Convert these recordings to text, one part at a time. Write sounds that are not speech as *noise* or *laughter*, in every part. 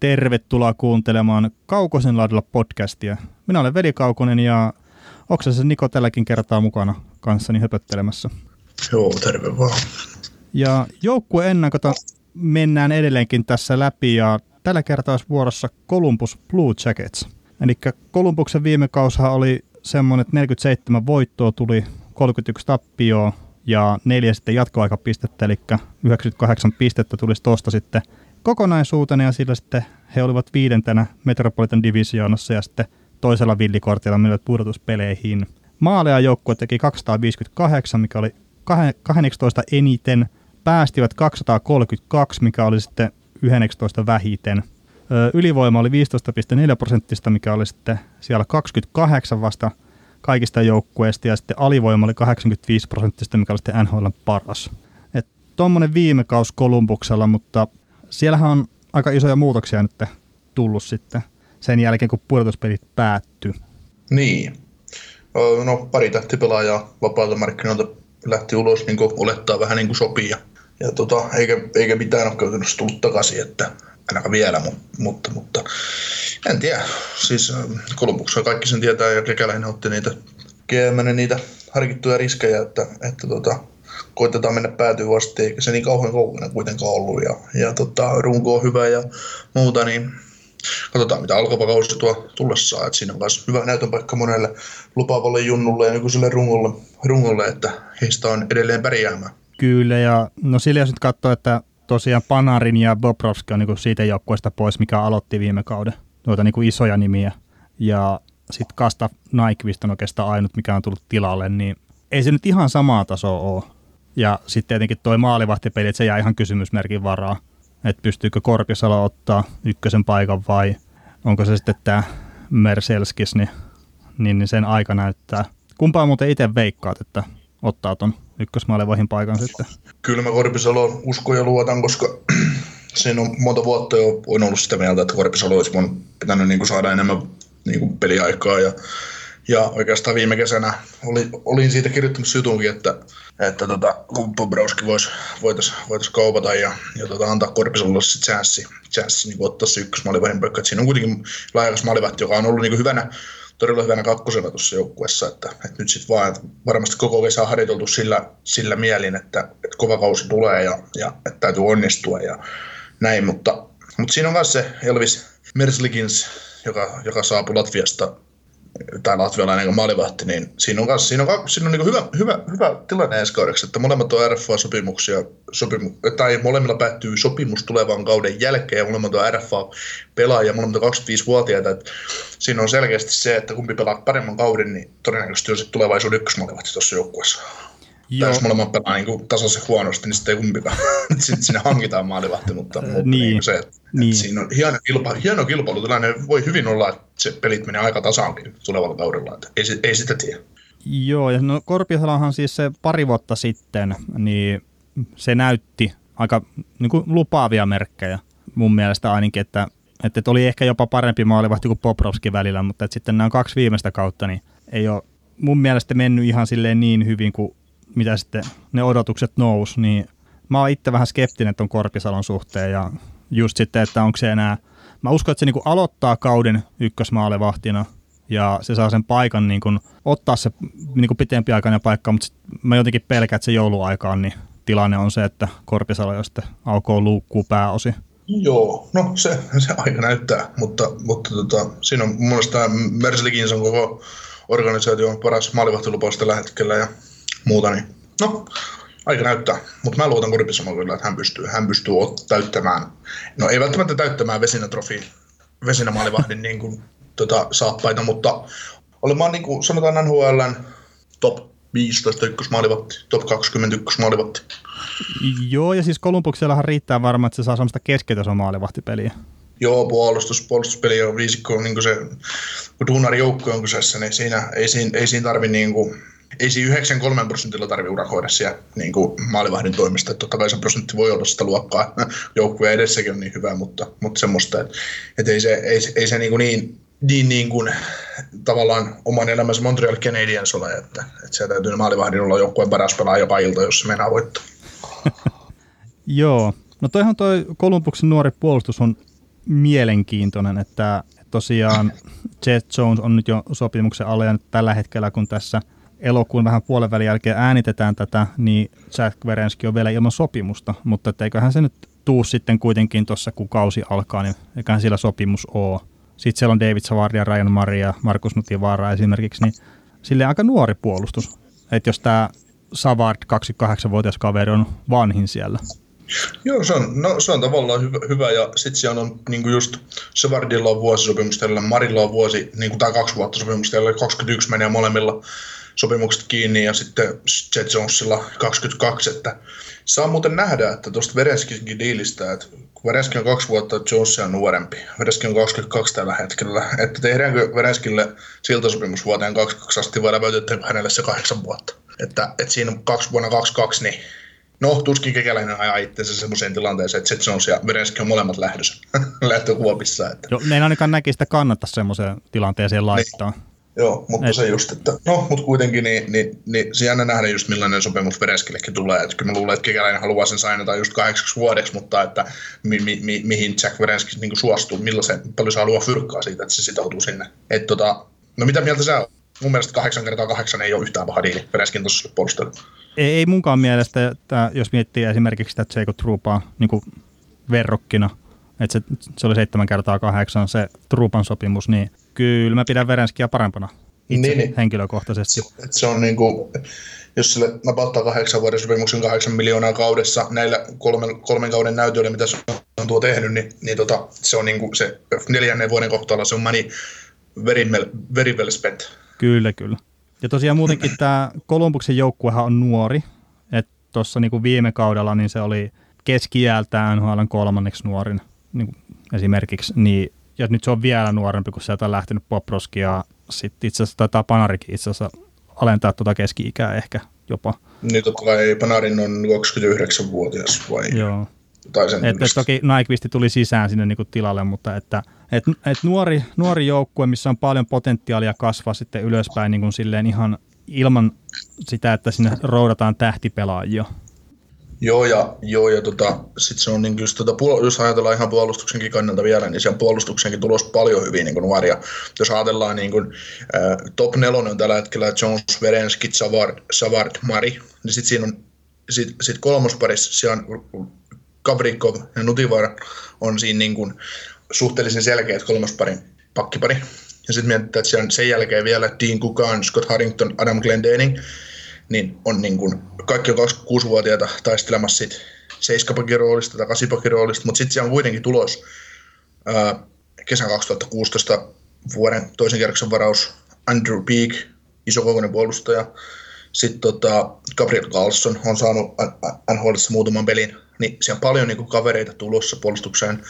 tervetuloa kuuntelemaan Kaukosen laadilla podcastia. Minä olen Veli Kaukonen ja Oksasen Niko tälläkin kertaa mukana kanssani höpöttelemässä. Joo, terve vaan. Ja joukkue ennakota mennään edelleenkin tässä läpi ja tällä kertaa olisi vuorossa Columbus Blue Jackets. Eli Columbuksen viime kausha oli semmoinen, että 47 voittoa tuli, 31 tappioa ja neljä sitten jatkoaikapistettä, eli 98 pistettä tulisi tuosta sitten kokonaisuutena ja sillä sitten he olivat viidentenä Metropolitan Divisionassa ja sitten toisella villikortilla menivät pudotuspeleihin. Maaleja joukkue teki 258, mikä oli 12 eniten. Päästivät 232, mikä oli sitten 19 vähiten. Ylivoima oli 15,4 prosenttista, mikä oli sitten siellä 28 vasta kaikista joukkueista, ja sitten alivoima oli 85 prosenttista, mikä oli sitten NHL paras. Tuommoinen viime kaus Kolumbuksella, mutta siellähän on aika isoja muutoksia nyt tullut sitten sen jälkeen, kun pudotuspelit päättyi. Niin. No pari tähtipelaajaa vapaalta markkinoilta lähti ulos, niin kuin olettaa vähän niin kuin sopii. Ja, ja tota, eikä, eikä mitään ole käytännössä tullut takaisin, että ainakaan vielä, mutta, mutta, mutta en tiedä. Siis Kolumbuksessa kaikki sen tietää ja Kekäläinen otti niitä GM niitä harkittuja riskejä, että, että tota, koitetaan mennä päätyyn asti, eikä se niin kauhean koukuna kuitenkaan ollut. Ja, ja tota, runko on hyvä ja muuta, niin katsotaan mitä alkava kausi tuo tullessaan. Että siinä on myös hyvä näytön paikka monelle lupaavalle junnulle ja nykyiselle rungolle, rungolle, että heistä on edelleen pärjäämään. Kyllä, ja no sillä jos nyt katsoo, että tosiaan Panarin ja Bobrovski on niin siitä joukkueesta pois, mikä aloitti viime kauden, noita niin isoja nimiä. Ja sitten Kasta Nyquist on oikeastaan ainut, mikä on tullut tilalle, niin ei se nyt ihan samaa tasoa ole. Ja sitten tietenkin toi maalivahtipeli, että se jää ihan kysymysmerkin varaa, että pystyykö Korpisalo ottaa ykkösen paikan vai onko se sitten tämä Merselskis, niin, niin, niin sen aika näyttää. Kumpaa muuten itse veikkaat, että ottaa ton ykkösmaalivahin paikan sitten? Kyllä mä Korpisalo uskon ja luotan, koska *clears throat* siinä on monta vuotta jo on ollut sitä mieltä, että Korpisalo olisi pitänyt niin kuin saada enemmän niin kuin peliaikaa ja ja oikeastaan viime kesänä oli, olin siitä kirjoittanut jutunkin, että, että tota, kun Bobrovski voisi voitais, voitais kaupata ja, ja tota, antaa Korpisalolle se chanssi, chanssi niin ottaa se ykkösmaalivahdin paikka. Siinä on kuitenkin laajakas maalivahti, joka on ollut niin hyvänä, todella hyvänä kakkosena tuossa joukkueessa, että, että nyt sitten vaan että varmasti koko kesä on harjoiteltu sillä, sillä mielin, että, että kova kausi tulee ja, ja että täytyy onnistua ja näin, mutta, mutta siinä on myös se Elvis Merslikins, joka, joka saapui Latviasta tai latvialainen maalivahti, niin siinä on, kanssa, siinä on, siinä on niin hyvä, hyvä, hyvä tilanne ensi kaudeksi, että molemmat on RFA-sopimuksia, sopimu, tai molemmilla päättyy sopimus tulevan kauden jälkeen, ja molemmat on RFA-pelaajia, molemmat on 25-vuotiaita, että siinä on selkeästi se, että kumpi pelaa paremman kauden, niin todennäköisesti on sitten tulevaisuuden ykkösmaalivahti tuossa joukkueessa. Joo. Tai jos molemmat pelaa niin tasaisen huonosti, niin sitten ei kumpikaan. *laughs* sitten sinne hankitaan maalivahti, mutta, mutta niin. niin se, että, niin. että siinä on hieno, kilpa, hieno kilpailutilanne. Voi hyvin olla, että se pelit menee aika tasaankin tulevalla kaudella. Että ei, ei sitä tiedä. Joo, ja no Korpisalahan siis se pari vuotta sitten, niin se näytti aika niin kuin lupaavia merkkejä mun mielestä ainakin, että, että, oli ehkä jopa parempi maalivahti kuin Poprovski välillä, mutta että sitten nämä kaksi viimeistä kautta, niin ei ole mun mielestä mennyt ihan silleen niin hyvin kuin mitä sitten ne odotukset nous, niin mä oon itse vähän skeptinen tuon Korpisalon suhteen ja just sitten, että onko se enää, mä uskon, että se niinku aloittaa kauden ykkösmaalevahtina ja se saa sen paikan niin kuin, ottaa se niin kuin pitempi aikainen paikka, mutta mä jotenkin pelkään, että se jouluaikaan niin tilanne on se, että Korpisalo jo sitten aukoo luukkuu pääosi. Joo, no se, se aika näyttää, mutta, mutta tota, siinä on mun mielestä Merslikins on koko organisaation paras maalivahtilupaus tällä hetkellä ja muuta, niin no, aika näyttää. Mutta mä luotan Korpisaloon kyllä, että hän pystyy, hän pystyy täyttämään, no ei välttämättä täyttämään vesinätrofiin, vesinämaalivahdin *laughs* niin kuin, tota, saappaita, mutta olemaan niin kuin sanotaan NHLn top 15 ykkösmaalivatti, top 20 ykkösmaalivatti. Joo, ja siis Kolumbuksellahan riittää varmaan, että se saa semmoista keskitason maalivahtipeliä. Joo, puolustus, puolustuspeli on viisikko, niin kuin se, kun duunari joukko on kyseessä, niin siinä ei, siinä, ei siinä tarvi niin kuin, ei siinä 93 prosentilla tarvitse urakoida siellä niin kuin maalivahdin toimesta. Että totta kai se prosentti voi olla sitä luokkaa. *laughs* Joukkueen edessäkin on niin hyvä, mutta, mutta semmoista, että, että ei se, ei, ei se niin, kuin niin, niin, niin kuin, tavallaan oman elämänsä Montreal Canadiens ole, että, että siellä täytyy maalivahdin olla joukkueen paras pelaaja jopa ilta, jos se mennään voittaa. *laughs* Joo, no toihan toi Kolumbuksen nuori puolustus on mielenkiintoinen, että tosiaan Jet Jones on nyt jo sopimuksen alle ja nyt tällä hetkellä, kun tässä elokuun vähän puolen välin jälkeen äänitetään tätä, niin Jack Verenski on vielä ilman sopimusta, mutta eiköhän se nyt tuu sitten kuitenkin tuossa, kun kausi alkaa, niin eiköhän sillä sopimus ole. Sitten siellä on David Savard ja Ryan Maria, Markus Nutivaara esimerkiksi, niin sille aika nuori puolustus. Että jos tämä Savard, 28-vuotias kaveri, on vanhin siellä. Joo, se on, no, se on tavallaan hyvä, hyvä ja sitten siellä on niin just Savardilla on vuosisopimus Marilla on vuosi, niin kuin tämä kaksi vuotta sopimus tällä, 21 menee molemmilla sopimukset kiinni ja sitten Jet Jonesilla 22, että saa muuten nähdä, että tuosta Verenskinkin diilistä, että kun Verenski on kaksi vuotta, Jones on nuorempi. Verenski on 22 tällä hetkellä, että tehdäänkö Verenskille siltasopimus vuoteen 22 asti vai läpäytetäänkö hänelle se kahdeksan vuotta. Että, että siinä on kaksi vuonna 22, niin No, tuskin kekäläinen ajaa itseensä semmoiseen tilanteeseen, että Jet Jones ja Verenski on molemmat lähdössä, *laughs* lähtökuopissa. Että. Joo, ne ei ainakaan näkisi sitä kannattaa semmoiseen tilanteeseen laittaa. Niin. Joo, mutta Et... se just, että no, mutta kuitenkin niin, niin, niin se jännä nähdä just millainen sopimus Vereskillekin tulee. Että kyllä mä luulen, että kekäläinen haluaa sen sainata just kahdeksaksi vuodeksi, mutta että mi, mi, mi, mihin Jack Verenski niin suostuu, millaisen, paljon se haluaa fyrkkaa siitä, että se sitoutuu sinne. Et, tota, no mitä mieltä sä on? Mun mielestä kahdeksan kertaa kahdeksan ei ole yhtään paha diili Vereskin tuossa puolustelu. Ei, ei munkaan mielestä, että jos miettii esimerkiksi sitä Jacob Trupaa niin verrokkina, että se, se oli seitsemän kertaa kahdeksan se Trupan sopimus, niin kyllä mä pidän Verenskia parempana itse niin, niin. henkilökohtaisesti. Se, se on niin kuin, jos sille napattaa kahdeksan vuoden sopimuksen kahdeksan miljoonaa kaudessa näillä kolmen, kolmen kauden näytöillä, mitä se on tuo tehnyt, niin, niin tota, se on niin kuin se neljännen vuoden kohtalla se on money very, very well spent. Kyllä, kyllä. Ja tosiaan muutenkin tämä Kolumbuksen joukkuehan on nuori, että tuossa niin viime kaudella niin se oli keski-iältään NHL kolmanneksi nuorin niin esimerkiksi, niin, ja nyt se on vielä nuorempi, kun sieltä on lähtenyt Poproski ja sitten itse asiassa taitaa Panarikin itse asiassa alentaa tuota keski-ikää ehkä jopa. Niin totta kai Panarin on 29-vuotias vai? Joo. Tai sen että toki Nyquisti tuli sisään sinne niin tilalle, mutta että et, et nuori, nuori joukkue, missä on paljon potentiaalia kasvaa sitten ylöspäin niin kuin silleen ihan ilman sitä, että sinne roudataan tähtipelaajia. Joo, ja, joo, ja tota, sit se on niin just, tota, jos ajatellaan ihan puolustuksenkin kannalta vielä, niin siellä puolustuksenkin tulos paljon hyvin niin nuoria. Jos ajatellaan niin kuin, äh, top nelonen on tällä hetkellä Jones, Verenski, Savard, Savard Mari, niin sitten siinä on sit, sit kolmosparissa siellä on Kavrikov ja Nutivar on siinä niin kuin suhteellisen selkeät kolmosparin pakkipari. Ja sitten mietitään, että sen jälkeen vielä Dean Kukan, Scott Harrington, Adam Glendening, niin on niin kuin, kaikki on 26-vuotiaita taistelemassa sit seiskapakin roolista tai kasipakin roolista, mutta sitten siellä on kuitenkin tulos ää, kesän 2016 vuoden toisen kerroksen varaus Andrew Peak, isokokoinen puolustaja, sitten tota, Gabriel Carlson on saanut NHLissa muutaman pelin, niin siellä on paljon niin kuin, kavereita tulossa puolustukseen,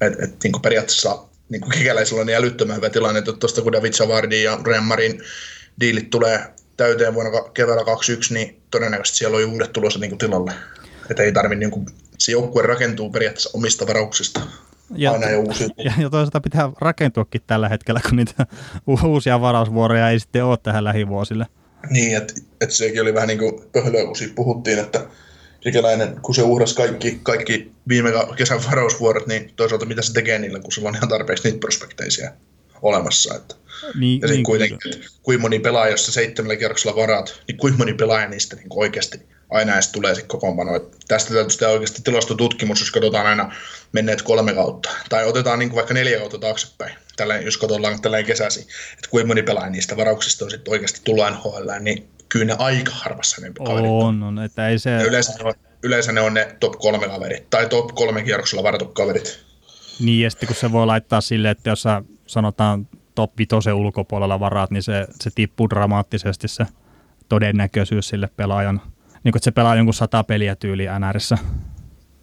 että et, niin periaatteessa niin kuin kikäläisellä on niin älyttömän hyvä tilanne, että tuosta kun David Savardin ja Remmarin diilit tulee täyteen vuonna keväällä 21, niin todennäköisesti siellä on jo uudet tulossa niin kuin tilalle. Että ei tarvitse, niin kuin, se joukkue rakentuu periaatteessa omista varauksista. Ja, Aina jo uusi. Ja, *laughs* ja toisaalta pitää rakentuakin tällä hetkellä, kun niitä uusia varausvuoroja ei sitten ole tähän lähivuosille. Niin, että et sekin oli vähän niin kuin pöhlöä, kun siitä puhuttiin, että sikäläinen, kun se uhrasi kaikki, kaikki viime kesän varausvuorot, niin toisaalta mitä se tekee niillä, kun sillä on ihan tarpeeksi niitä prospekteisia olemassa. Että. Niin, ja niin, kuitenkin, että kuinka moni pelaaja, jos seitsemällä kierroksella varaat, niin kuinka moni pelaaja niistä niin oikeasti aina edes tulee sitten kokoonpano. Tästä täytyy sitä oikeasti tilastotutkimus, jos katsotaan aina menneet kolme kautta. Tai otetaan niin kuin vaikka neljä kautta taaksepäin, tällainen, jos katsotaan tällainen kesäsi, että kuinka moni pelaaja niistä varauksista on sitten oikeasti tullut NHL, niin kyllä ne aika harvassa ne on, on, että ei se... yleensä, ne on, yleensä ne on ne top kolme kaverit, tai top kolme kierroksella varatut kaverit. Niin, ja sitten kun se voi laittaa silleen, että jos sä sanotaan top 5 ulkopuolella varaat, niin se, se tippuu dramaattisesti se todennäköisyys sille pelaajan, niin kuin, että se pelaa jonkun sata peliä tyyli NRissä.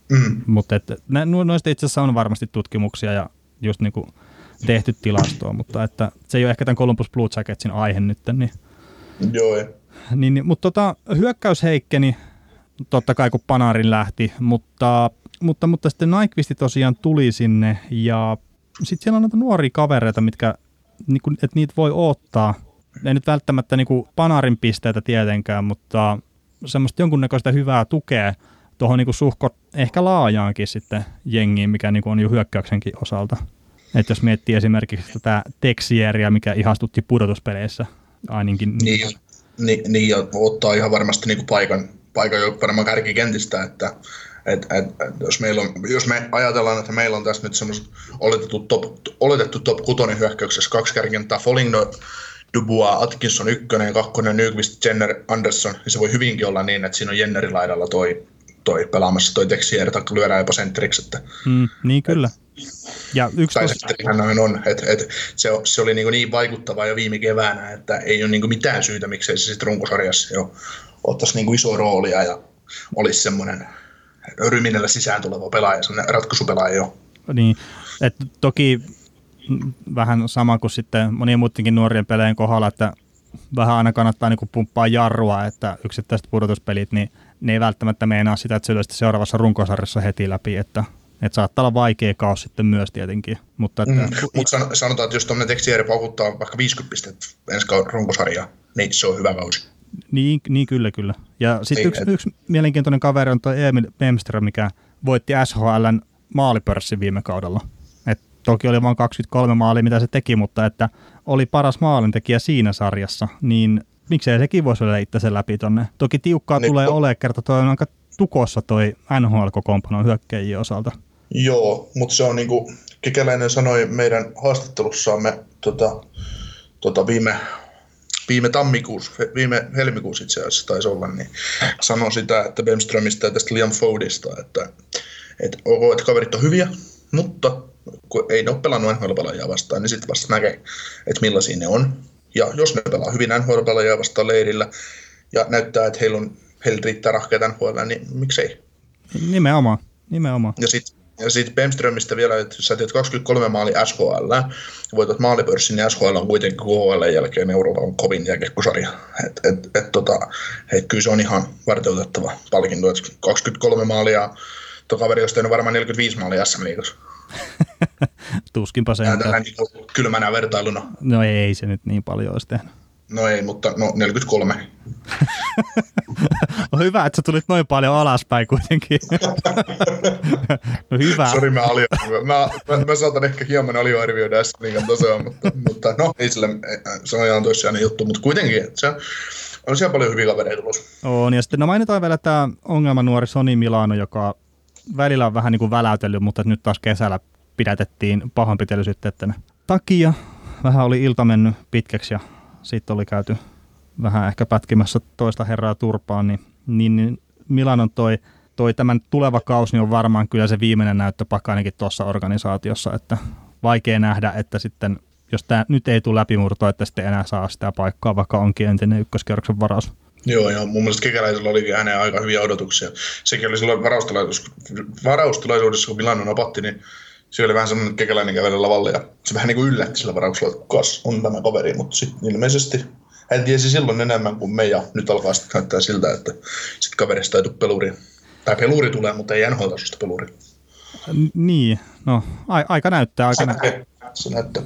Mm. Mutta noista itse asiassa on varmasti tutkimuksia ja just niin kuin tehty tilastoa, mutta että se ei ole ehkä tämän Columbus Blue Jacketsin aihe nyt. Niin, Joo. Niin, niin, mutta tota, hyökkäys heikkeni totta kai kun Panarin lähti, mutta, mutta, mutta sitten Nyquisti tosiaan tuli sinne ja sitten siellä on näitä nuoria kavereita, mitkä, niin kuin, että niitä voi ottaa. Ei nyt välttämättä niin kuin Panarin pisteitä tietenkään, mutta semmoista jonkunnäköistä hyvää tukea tuohon niin suhko ehkä laajaankin sitten jengiin, mikä niin on jo hyökkäyksenkin osalta. Että jos miettii esimerkiksi tätä Texieria, mikä ihastutti pudotuspeleissä ainakin. Niin, niin, niin ja ottaa ihan varmasti niin paikan, paikan jo varmaan kärkikentistä, että et, et, et, jos, meillä on, jos me ajatellaan, että meillä on tässä nyt semmoista oletettu top, oletettu top 6 hyökkäyksessä kaksi kärkentää, Foligno, Dubois, Atkinson ykkönen, kakkonen, Nyqvist, Jenner, Anderson, niin se voi hyvinkin olla niin, että siinä on Jennerin laidalla toi, toi pelaamassa toi Texier, tai lyödään jopa sentteriksi. Että, mm, niin kyllä. Ja yksi tai tos... noin on, että et, se, se, oli niin, niin vaikuttava jo viime keväänä, että ei ole niin mitään syytä, miksei se sitten runkosarjassa jo ottaisi niin isoa roolia ja olisi semmoinen ryminellä sisään tuleva pelaaja, semmoinen ratkaisupelaaja jo. Niin, että toki vähän sama kuin sitten monien muidenkin nuorien pelejen kohdalla, että vähän aina kannattaa niin pumppaa jarrua, että yksittäiset pudotuspelit, niin ne ei välttämättä meinaa sitä, että se seuraavassa runkosarjassa heti läpi, että että saattaa olla vaikea kaus sitten myös tietenkin. Mutta, että, mm, mutta sanotaan, että jos tuommoinen tekstieri paukuttaa vaikka 50 pistettä ensi runkosarjaa, niin se on hyvä kausi. Niin, niin kyllä, kyllä. Ja sitten yksi, yksi mielenkiintoinen kaveri on tuo Emil Bemström, mikä voitti SHLn maalipörssin viime kaudella. Et toki oli vain 23 maalia, mitä se teki, mutta että oli paras maalintekijä siinä sarjassa, niin miksei sekin voisi olla itse sen läpi tonne. Toki tiukkaa niin, tulee to... olemaan, kerta toi on aika tukossa toi NHL-kokoonpanon hyökkäjien osalta. Joo, mutta se on niin kuin Kekäläinen sanoi meidän haastattelussaamme tota, tota viime viime tammikuussa, viime helmikuussa itse asiassa taisi olla, niin sanoi sitä, että Bemströmistä ja tästä Liam Fodista, että, että ok, että kaverit on hyviä, mutta kun ei ne ole pelannut nhl vastaan, niin sitten vasta näkee, että millaisia ne on. Ja jos ne pelaa hyvin nhl vastaan leirillä ja näyttää, että heillä, on, heillä riittää rahkeita NHL, niin miksei? Nimenomaan, nimenomaan. Ja sitten ja sitten Bemströmistä vielä, että sä teet 23 maali SHL, voitat maalipörssin, niin SHL on kuitenkin KHL jälkeen Euroopan kovin jääkiekkosarja. Et, et, et, tota, et kyllä se on ihan varteutettava palkinto, että 23 maalia, tuo kaveri olisi tehnyt varmaan 45 maalia SM Liigassa. *laughs* Tuskinpa se. Tällä niin kylmänä vertailuna. No ei se nyt niin paljon olisi tehnyt. No ei, mutta no 43. *laughs* no hyvä, että sä tulit noin paljon alaspäin kuitenkin. *laughs* no hyvä. Sori, mä, alio, mä, mä, mä, saatan ehkä hieman alioarvioida niin tosiaan, mutta, mutta no ei sille, se on ihan toissijainen juttu, mutta kuitenkin, että se on siellä paljon hyviä kavereita tulossa. On, ja sitten no mainitaan vielä tämä ongelmanuori Soni Milano, joka välillä on vähän niin kuin väläytellyt, mutta nyt taas kesällä pidätettiin pahoinpitelysyytteiden takia. Vähän oli ilta mennyt pitkäksi ja sitten oli käyty vähän ehkä pätkimässä toista herraa turpaan, niin, niin, niin Milanon toi, toi tämän tuleva kausi niin on varmaan kyllä se viimeinen näyttöpakka ainakin tuossa organisaatiossa, että vaikea nähdä, että sitten jos tämä nyt ei tule läpimurtoa, että sitten enää saa sitä paikkaa, vaikka onkin entinen ykköskerroksen varaus. Joo, ja mun mielestä Kekäläisellä olikin hänen aika hyviä odotuksia. Sekin oli silloin varaustilaisuudessa, kun Milano napatti, niin se oli vähän semmoinen kekäläinen kävellä lavalle ja se vähän niin kuin yllätti sillä varauksella, että kas on tämä kaveri, mutta sitten ilmeisesti hän tiesi silloin enemmän kuin me ja nyt alkaa sitten näyttää siltä, että sitten kaverista ei tule peluri. Tai peluri tulee, mutta ei nhl peluri. Niin, no a- aika näyttää. Aika näyttää. *laughs* Se näyttää.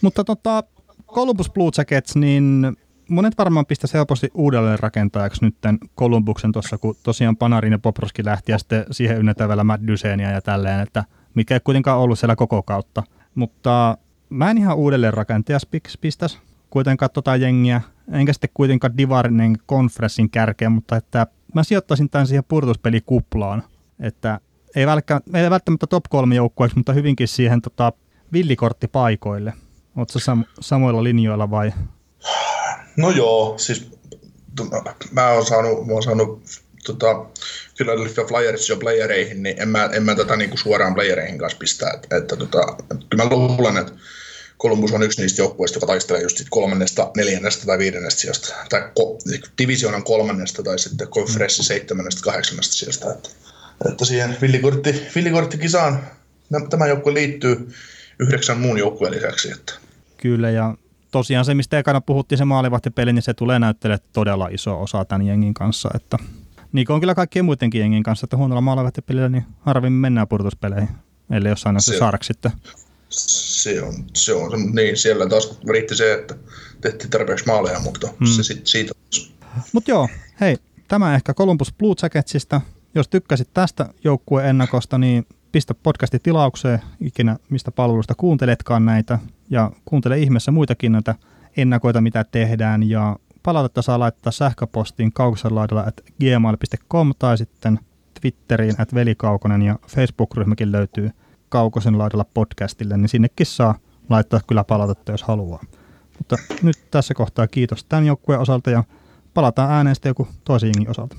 Mutta tota, Columbus Blue Jackets, niin monet varmaan pistäisi helposti uudelleen rakentajaksi nyt Columbuksen tuossa, kun tosiaan Panarin ja Poproski lähti ja sitten siihen ynnätään vielä Matt Dysenia ja tälleen, että – mikä ei kuitenkaan ollut siellä koko kautta. Mutta mä en ihan uudelleen rakentajas pistäisi kuitenkaan tota jengiä, enkä sitten kuitenkaan Divarinen konferenssin kärkeä, mutta että mä sijoittaisin tämän siihen purtuspeli-kuplaan, että ei, välttämättä, ei välttämättä top 3 joukkueeksi, mutta hyvinkin siihen tota, villikorttipaikoille. Oletko sam- samoilla linjoilla vai? No joo, siis mä oon saanut, mä oon saanut tota, Philadelphia Flyers jo playereihin, niin en mä, en mä tätä niinku suoraan playereihin kanssa pistää. Että, että tota, kyllä mä luulen, että Columbus on yksi niistä joukkueista, joka taistelee just kolmannesta, neljännestä tai viidennestä sijasta, tai ko- divisionan kolmannesta tai sitten konferenssi seitsemännestä, kahdeksannesta sijasta. Että, että siihen villikortti, villikorttikisaan tämä joukkue liittyy yhdeksän muun joukkueen lisäksi. Että. Kyllä, ja tosiaan se, mistä ekana puhuttiin se maalivahtipeli, niin se tulee näyttelemään todella iso osa tämän jengin kanssa, että niin kuin on kyllä kaikkien muidenkin jengin kanssa, että huonolla maalivahtipelillä niin harvemmin mennään purtuspeleihin, ellei jossain näissä sark sitten. Se on, se on, niin siellä taas riitti se, että tehtiin tarpeeksi maaleja, mutta hmm. se sitten siitä. Mutta joo, hei, tämä ehkä Columbus Blue Jacketsista. jos tykkäsit tästä joukkueen ennakosta, niin pistä podcasti tilaukseen ikinä, mistä palvelusta kuunteletkaan näitä, ja kuuntele ihmeessä muitakin näitä ennakoita, mitä tehdään, ja palautetta saa laittaa sähköpostiin kaukoselaidalla at gmail.com tai sitten Twitteriin at velikaukonen ja Facebook-ryhmäkin löytyy Kaukosen laidalla podcastille, niin sinnekin saa laittaa kyllä palautetta, jos haluaa. Mutta nyt tässä kohtaa kiitos tämän joukkueen osalta ja palataan ääneen sitten joku toisen osalta.